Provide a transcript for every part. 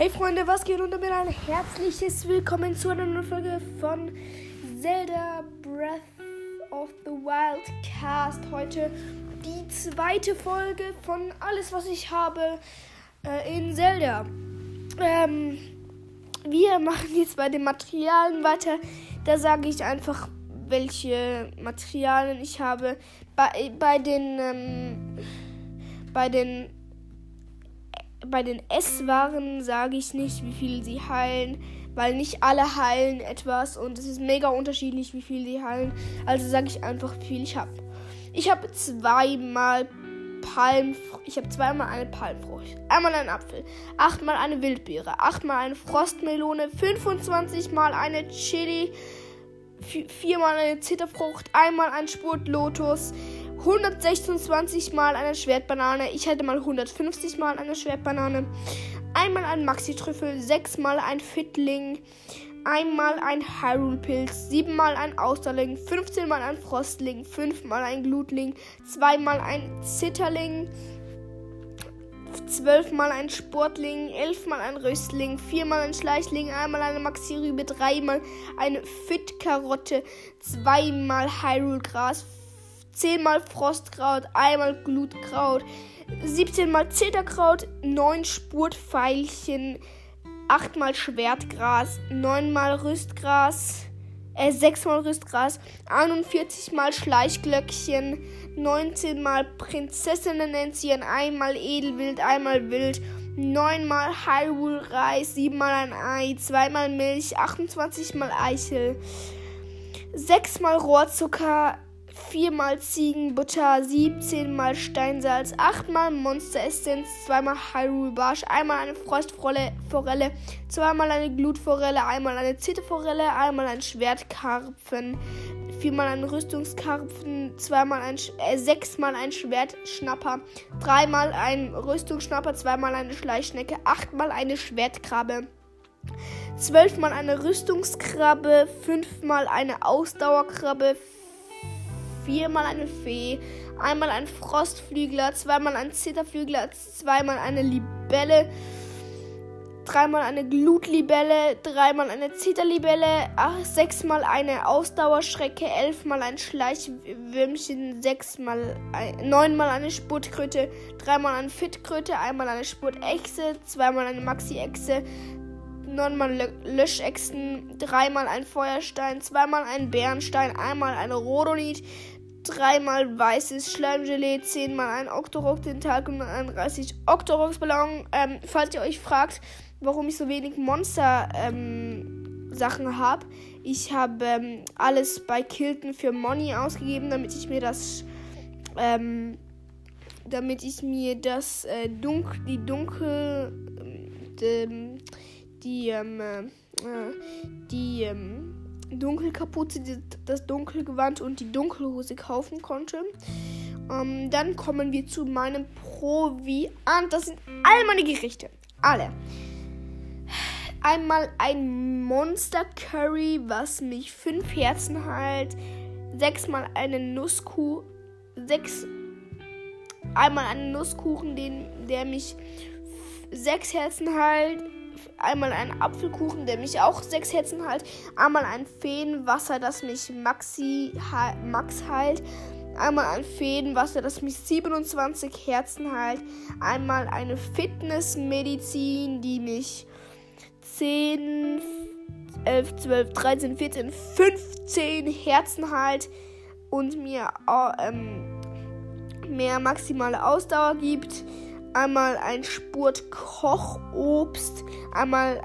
Hey Freunde, was geht und damit ein herzliches Willkommen zu einer neuen Folge von Zelda Breath of the Wild Cast. Heute die zweite Folge von alles, was ich habe äh, in Zelda. Ähm, wir machen jetzt bei den Materialien weiter. Da sage ich einfach, welche Materialien ich habe. Bei, bei den ähm, bei den bei den Esswaren sage ich nicht, wie viel sie heilen, weil nicht alle heilen etwas und es ist mega unterschiedlich, wie viel sie heilen. Also sage ich einfach, wie viel ich habe. Ich habe zweimal Palmfrucht. Ich habe zweimal eine Palmfrucht. Einmal einen Apfel. Achtmal eine Wildbeere. Achtmal eine Frostmelone. 25 mal eine Chili. Viermal eine Zitterfrucht. Einmal ein Spurtlotus. 126 mal eine Schwertbanane. Ich hatte mal 150 mal eine Schwertbanane. Einmal ein Maxi-Trüffel, sechsmal ein Fittling, einmal ein Hyrule-Pilz, siebenmal ein Austerling, 15 mal ein Frostling, fünfmal ein Glutling, zweimal ein Zitterling, zwölfmal ein Sportling, elfmal ein Röstling, viermal ein Schleichling, einmal eine Maxi-Rübe, dreimal eine Fit-Karotte, zweimal Hyrule-Gras, 10 mal Frostkraut, einmal Glutkraut, 17 mal Zitterkraut, 9 Spurtpfeilchen, 8 mal Schwertgras, 9 mal Rüstgras, äh, 6 mal Rüstgras, 41 mal Schleichglöckchen, 19 mal Prinzessinnen-Enzian, einmal Edelwild, einmal Wild, 9 mal Hyrule-Reis, 7 mal ein Ei, 2 mal Milch, 28 mal Eichel, 6 mal Rohrzucker, viermal Ziegenbutter, 17 mal Steinsalz, 8 mal Monster-Essenz, zweimal Hyrule Barsch, einmal eine Frostforelle, zweimal eine Glutforelle, einmal eine Zitterforelle, einmal ein Schwertkarpfen, viermal ein Rüstungskarpfen, zweimal ein, äh, sechsmal ein Schwertschnapper, dreimal ein Rüstungsschnapper, zweimal eine Schleichschnecke, achtmal eine Schwertkrabbe. Zwölfmal eine Rüstungskrabbe, fünfmal eine Ausdauerkrabbe, viermal eine Fee, einmal ein Frostflügler, zweimal ein Zitterflügler, zweimal eine Libelle, dreimal eine Glutlibelle, dreimal eine Zitterlibelle, ach, sechsmal eine Ausdauerschrecke, elfmal ein Schleichwürmchen, sechsmal, neunmal eine Spurtkröte, dreimal eine Fitkröte, einmal eine Spurtechse, zweimal eine Maxi-Echse, neunmal Löschechsen, dreimal ein Feuerstein, zweimal ein Bärenstein, einmal eine Rodonit, dreimal weißes Schleimgelee, zehnmal ein Octorok Tentakel und ein 30 Octoroks Ballon. Ähm, falls ihr euch fragt, warum ich so wenig Monster ähm, habe, ich habe ähm, alles bei Kilton für Money ausgegeben, damit ich mir das ähm, damit ich mir das äh, dunkel, die dunkel ähm, die ähm, äh, die ähm, Dunkelkapuze, das Dunkelgewand und die Dunkelhose kaufen konnte. Ähm, dann kommen wir zu meinem Proviant. Das sind all meine Gerichte. Alle. Einmal ein Monster Curry, was mich fünf Herzen heilt. Sechsmal eine Nusskuh. Sechs. Einmal einen Nusskuchen, den, der mich sechs Herzen heilt einmal einen Apfelkuchen, der mich auch sechs Herzen heilt, einmal ein Feenwasser, das mich Maxi Max heilt, einmal ein Feenwasser, das mich 27 Herzen heilt, einmal eine Fitnessmedizin, die mich 10, 11, 12, 13, 14, 15 Herzen heilt und mir ähm, mehr maximale Ausdauer gibt einmal ein Spurt Kochobst, einmal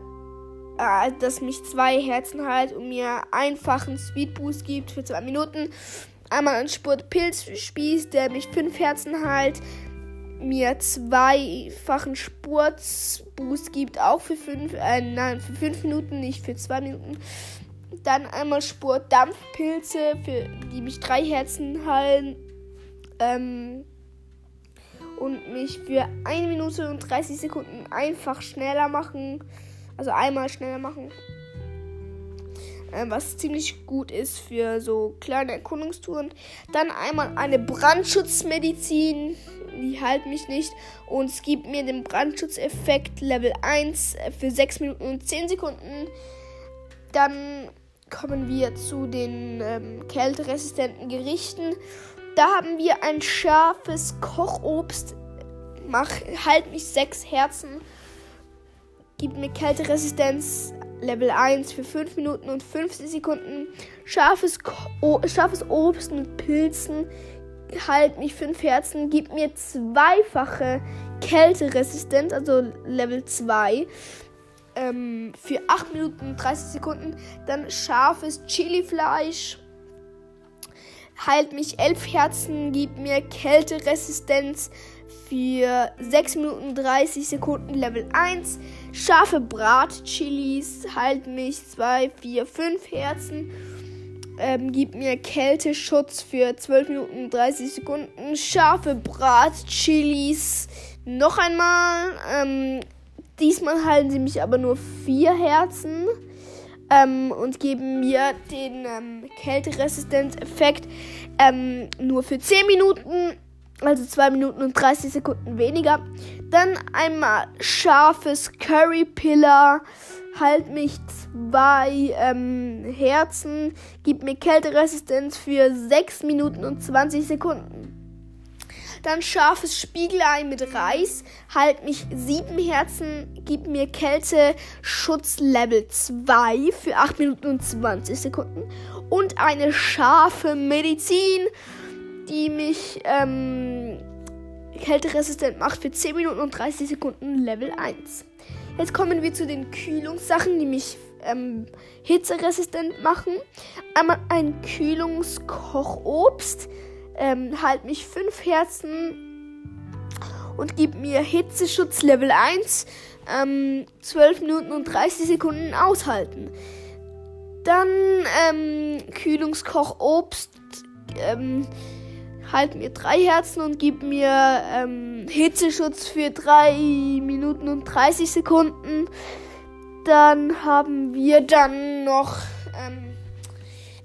äh, das mich zwei Herzen hält und mir einfachen Speedboost gibt für zwei Minuten, einmal ein Spurt Pilzspieß, der mich fünf Herzen hält, mir zweifachen Spurtboost gibt, auch für fünf, äh, nein, für fünf Minuten, nicht für zwei Minuten. Dann einmal Spurt Dampfpilze, für die mich drei Herzen heilen. Ähm, und mich für 1 Minute und 30 Sekunden einfach schneller machen. Also einmal schneller machen. äh, was ziemlich gut ist für so kleine Erkundungstouren. Dann einmal eine Brandschutzmedizin, die halt mich nicht und es gibt mir den Brandschutzeffekt Level 1 äh, für 6 Minuten und 10 Sekunden. Dann kommen wir zu den ähm, kälteresistenten Gerichten. Da haben wir ein scharfes Kochobst. Mach, halt mich 6 Herzen. Gibt mir Kälteresistenz Level 1 für 5 Minuten und 50 Sekunden. Scharfes, Ko scharfes Obst mit Pilzen. Halt mich 5 Herzen. Gibt mir zweifache Kälteresistenz, also Level 2 ähm, für 8 Minuten und 30 Sekunden. Dann scharfes Chili-Fleisch. Heilt mich 11 Herzen, gibt mir Kälteresistenz für 6 Minuten 30 Sekunden Level 1. Scharfe Bratchilis, heilt mich 2, 4, 5 Herzen. Ähm, gibt mir Kälteschutz für 12 Minuten 30 Sekunden. Scharfe Bratchilis. Noch einmal. Ähm, Diesmal halten sie mich aber nur vier Herzen ähm, und geben mir den ähm, Kälteresistenzeffekt ähm, nur für 10 Minuten, also 2 Minuten und 30 Sekunden weniger. Dann einmal scharfes Curry Pillar, halt mich zwei ähm, Herzen, gibt mir Kälteresistenz für 6 Minuten und 20 Sekunden. Dann scharfes Spiegelei mit Reis. Halt mich sieben Herzen. Gib mir Kälte Schutz Level 2 für 8 Minuten und 20 Sekunden. Und eine scharfe Medizin, die mich ähm, kälteresistent macht für 10 Minuten und 30 Sekunden Level 1. Jetzt kommen wir zu den Kühlungssachen, die mich ähm, hitzeresistent machen. Einmal ein Kühlungskochobst ähm, halt mich 5 Herzen und gib mir Hitzeschutz Level 1, ähm, 12 Minuten und 30 Sekunden aushalten. Dann ähm, Kühlungskoch Obst, ähm, halt mir 3 Herzen und gib mir ähm, Hitzeschutz für 3 Minuten und 30 Sekunden. Dann haben wir dann noch ähm,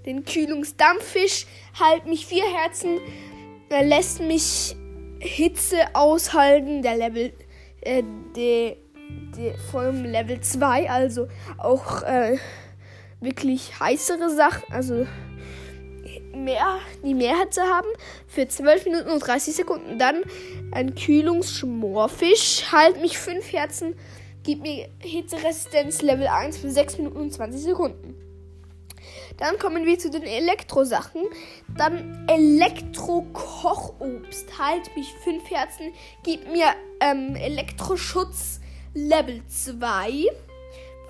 den Kühlungsdampffisch. Halt mich vier Herzen. Er lässt mich Hitze aushalten. Der Level. Äh, der, der vom Level 2. Also auch äh, wirklich heißere Sachen. Also mehr, die Mehrheit zu haben. Für 12 Minuten und 30 Sekunden. Dann ein Kühlungsschmorfisch. Halt mich 5 Herzen. Gib mir Hitzeresistenz Level 1 für 6 Minuten und 20 Sekunden. Dann kommen wir zu den Elektrosachen. Dann Elektro-Kochobst. Halt mich 5 Herzen. Gib mir ähm, Elektroschutz Level 2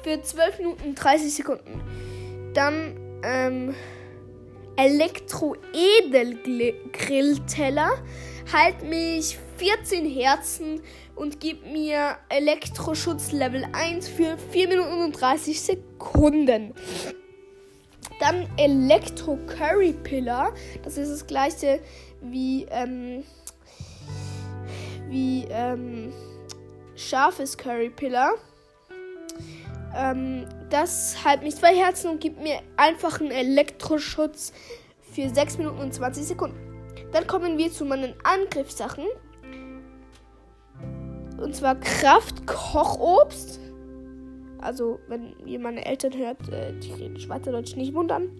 für 12 Minuten 30 Sekunden. Dann ähm, Elektro-Edel-Grillteller. Halt mich 14 Herzen und gib mir Elektroschutz Level 1 für 4 Minuten und 30 Sekunden. Dann Elektro Curry Pillar. Das ist das gleiche wie, ähm, wie ähm, scharfes Curry Pillar. Ähm, das hat mich zwei Herzen und gibt mir einfach einen Elektroschutz für 6 Minuten und 20 Sekunden. Dann kommen wir zu meinen Angriffssachen. Und zwar Kraft Kochobst. Also, wenn ihr meine Eltern hört, äh, die reden Schweizerdeutsch nicht wundern.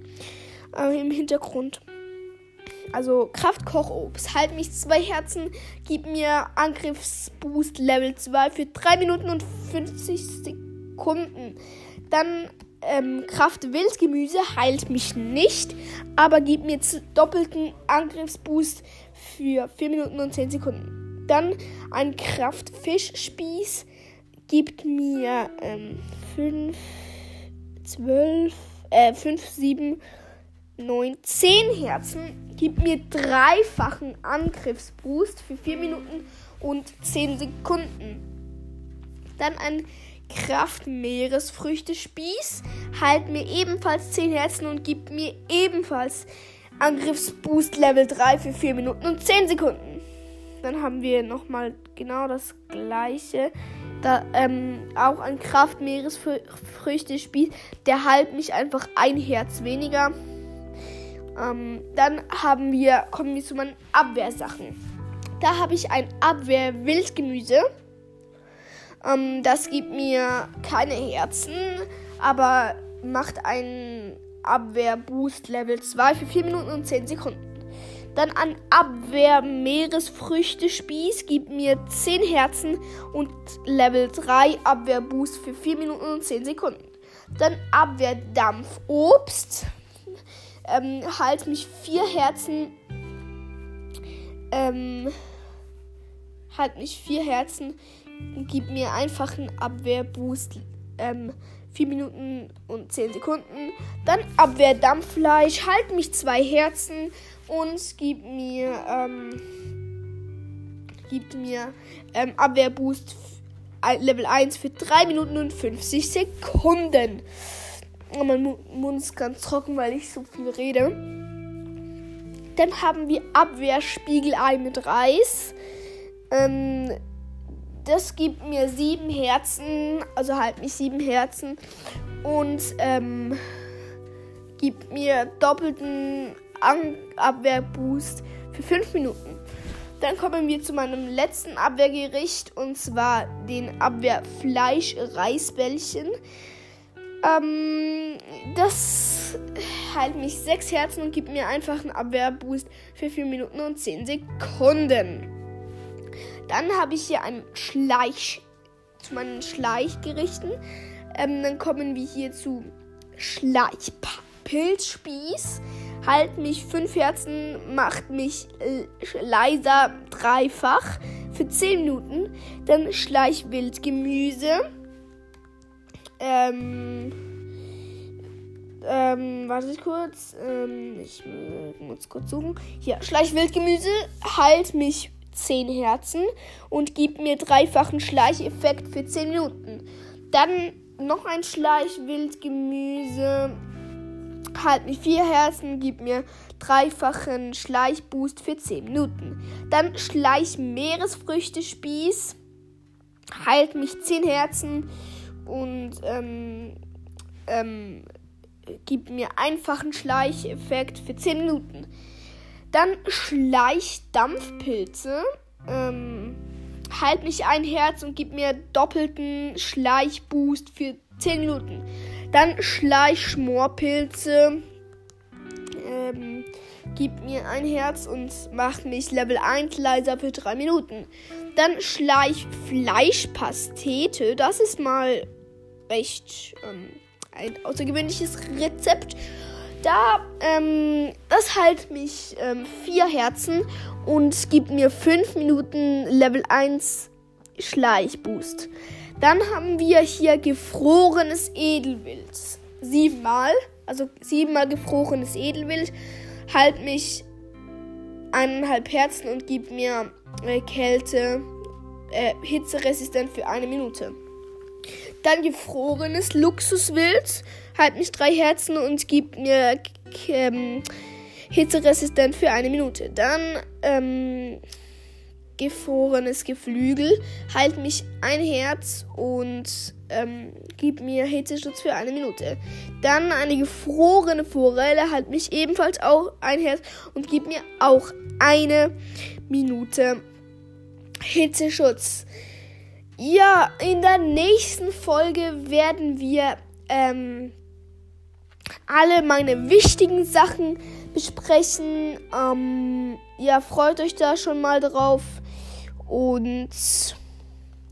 Äh, Im Hintergrund. Also, Kraftkochobst. Halt mich zwei Herzen. Gib mir Angriffsboost Level 2 für 3 Minuten und 50 Sekunden. Dann ähm, Kraft Wildgemüse heilt mich nicht, aber gib mir doppelten Angriffsboost für 4 Minuten und 10 Sekunden. Dann ein Kraftfischspieß gibt mir 5, 12, äh, 5, 7, 9, 10 Herzen. Gibt mir dreifachen Angriffsboost für 4 Minuten und 10 Sekunden. Dann ein Kraft-Meeresfrüchte-Spieß. Halt mir ebenfalls 10 Herzen und gibt mir ebenfalls Angriffsboost Level 3 für 4 Minuten und 10 Sekunden. Dann haben wir nochmal genau das gleiche Da, ähm, auch ein Kraft-Meeresfrüchte-Spieß. Der halt mich einfach ein Herz weniger. Ähm, dann haben wir, kommen wir zu meinen Abwehrsachen. Da habe ich ein Abwehr-Wildgemüse. Ähm, das gibt mir keine Herzen, aber macht einen Abwehr-Boost Level 2 für 4 Minuten und 10 Sekunden. Dann ein Abwehr-Meeresfrüchte-Spieß gibt mir 10 Herzen und Level 3 Abwehr-Boost für 4 Minuten und 10 Sekunden. Dann Abwehr-Dampf-Obst. Ähm, halt mich 4 Herzen. Ähm, halt mich 4 Herzen. Gib mir einfach einen Abwehr-Boost. Ähm, 4 Minuten und 10 Sekunden. Dann Abwehr-Dampffleisch. Halt mich 2 Herzen und gibt mir, ähm, gibt mir ähm, Abwehrboost Level 1 für 3 Minuten und 50 Sekunden. Und mein Mund ist ganz trocken, weil ich so viel rede. Dann haben wir Abwehrspiegelei mit Reis. Ähm, das gibt mir 7 Herzen, also halt mich 7 Herzen. Und ähm, gibt mir doppelten Abwehrboost für 5 Minuten. Dann kommen wir zu meinem letzten Abwehrgericht und zwar den Abwehrfleisch-Reisbällchen. Ähm, das heilt mich 6 Herzen und gibt mir einfach einen Abwehrboost für 4 Minuten und 10 Sekunden. Dann habe ich hier einen Schleich zu meinen Schleichgerichten. Ähm, dann kommen wir hier zu Schleichpilzspieß. Halt mich 5 Herzen, macht mich äh, leiser dreifach für 10 Minuten. Dann Schleichwildgemüse. Ähm, ähm, warte kurz. Ähm, ich muss kurz suchen. Hier, Schleichwildgemüse. Halt mich 10 Herzen und gibt mir dreifachen Schleicheffekt für 10 Minuten. Dann noch ein Schleichwildgemüse halt mit vier Herzen, gib mir dreifachen Schleichboost für 10 Minuten. Dann Schleich-Meeresfrüchte-Spieß, heilt mich 10 Herzen und ähm, ähm, gibt mir einfachen Schleicheffekt für 10 Minuten. Dann Schleichdampfpilze, ähm, heilt mich ein Herz und gibt mir doppelten Schleichboost für 10 Minuten. Dann Schleichschmorpilze. Ähm, gibt mir ein Herz und macht mich Level 1 leiser für 3 Minuten. Dann Schleichfleischpastete. Das ist mal recht ähm, ein außergewöhnliches Rezept. Da, ähm, das halt mich ähm, vier Herzen und gibt mir 5 Minuten Level 1 Schleichboost. Dann haben wir hier gefrorenes Edelwild. Siebenmal, also siebenmal gefrorenes Edelwild. Halt mich eineinhalb Herzen und gibt mir äh, Kälte, äh, hitzeresistent für eine Minute. Dann gefrorenes Luxuswild. Halt mich drei Herzen und gibt mir ähm, hitzeresistent für eine Minute. Dann ähm, gefrorenes Geflügel. Halt mich ein Herz und ähm, gib mir Hitzeschutz für eine Minute. Dann eine gefrorene Forelle. Halt mich ebenfalls auch ein Herz und gib mir auch eine Minute Hitzeschutz. Ja, in der nächsten Folge werden wir ähm, alle meine wichtigen Sachen besprechen. Ähm, ja, freut euch da schon mal drauf. Und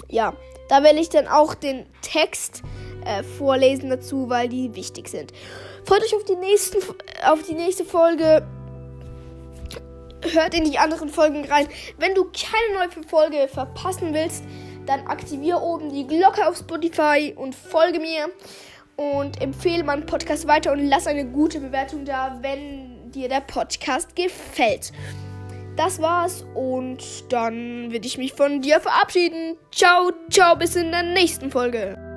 ja, da werde ich dann auch den Text äh, vorlesen dazu, weil die wichtig sind. Freut euch auf die, nächsten, auf die nächste Folge. Hört in die anderen Folgen rein. Wenn du keine neue Folge verpassen willst, dann aktiviere oben die Glocke auf Spotify und folge mir und empfehle meinen Podcast weiter und lass eine gute Bewertung da, wenn dir der Podcast gefällt das war's und dann würde ich mich von dir verabschieden. Ciao, ciao, bis in der nächsten Folge.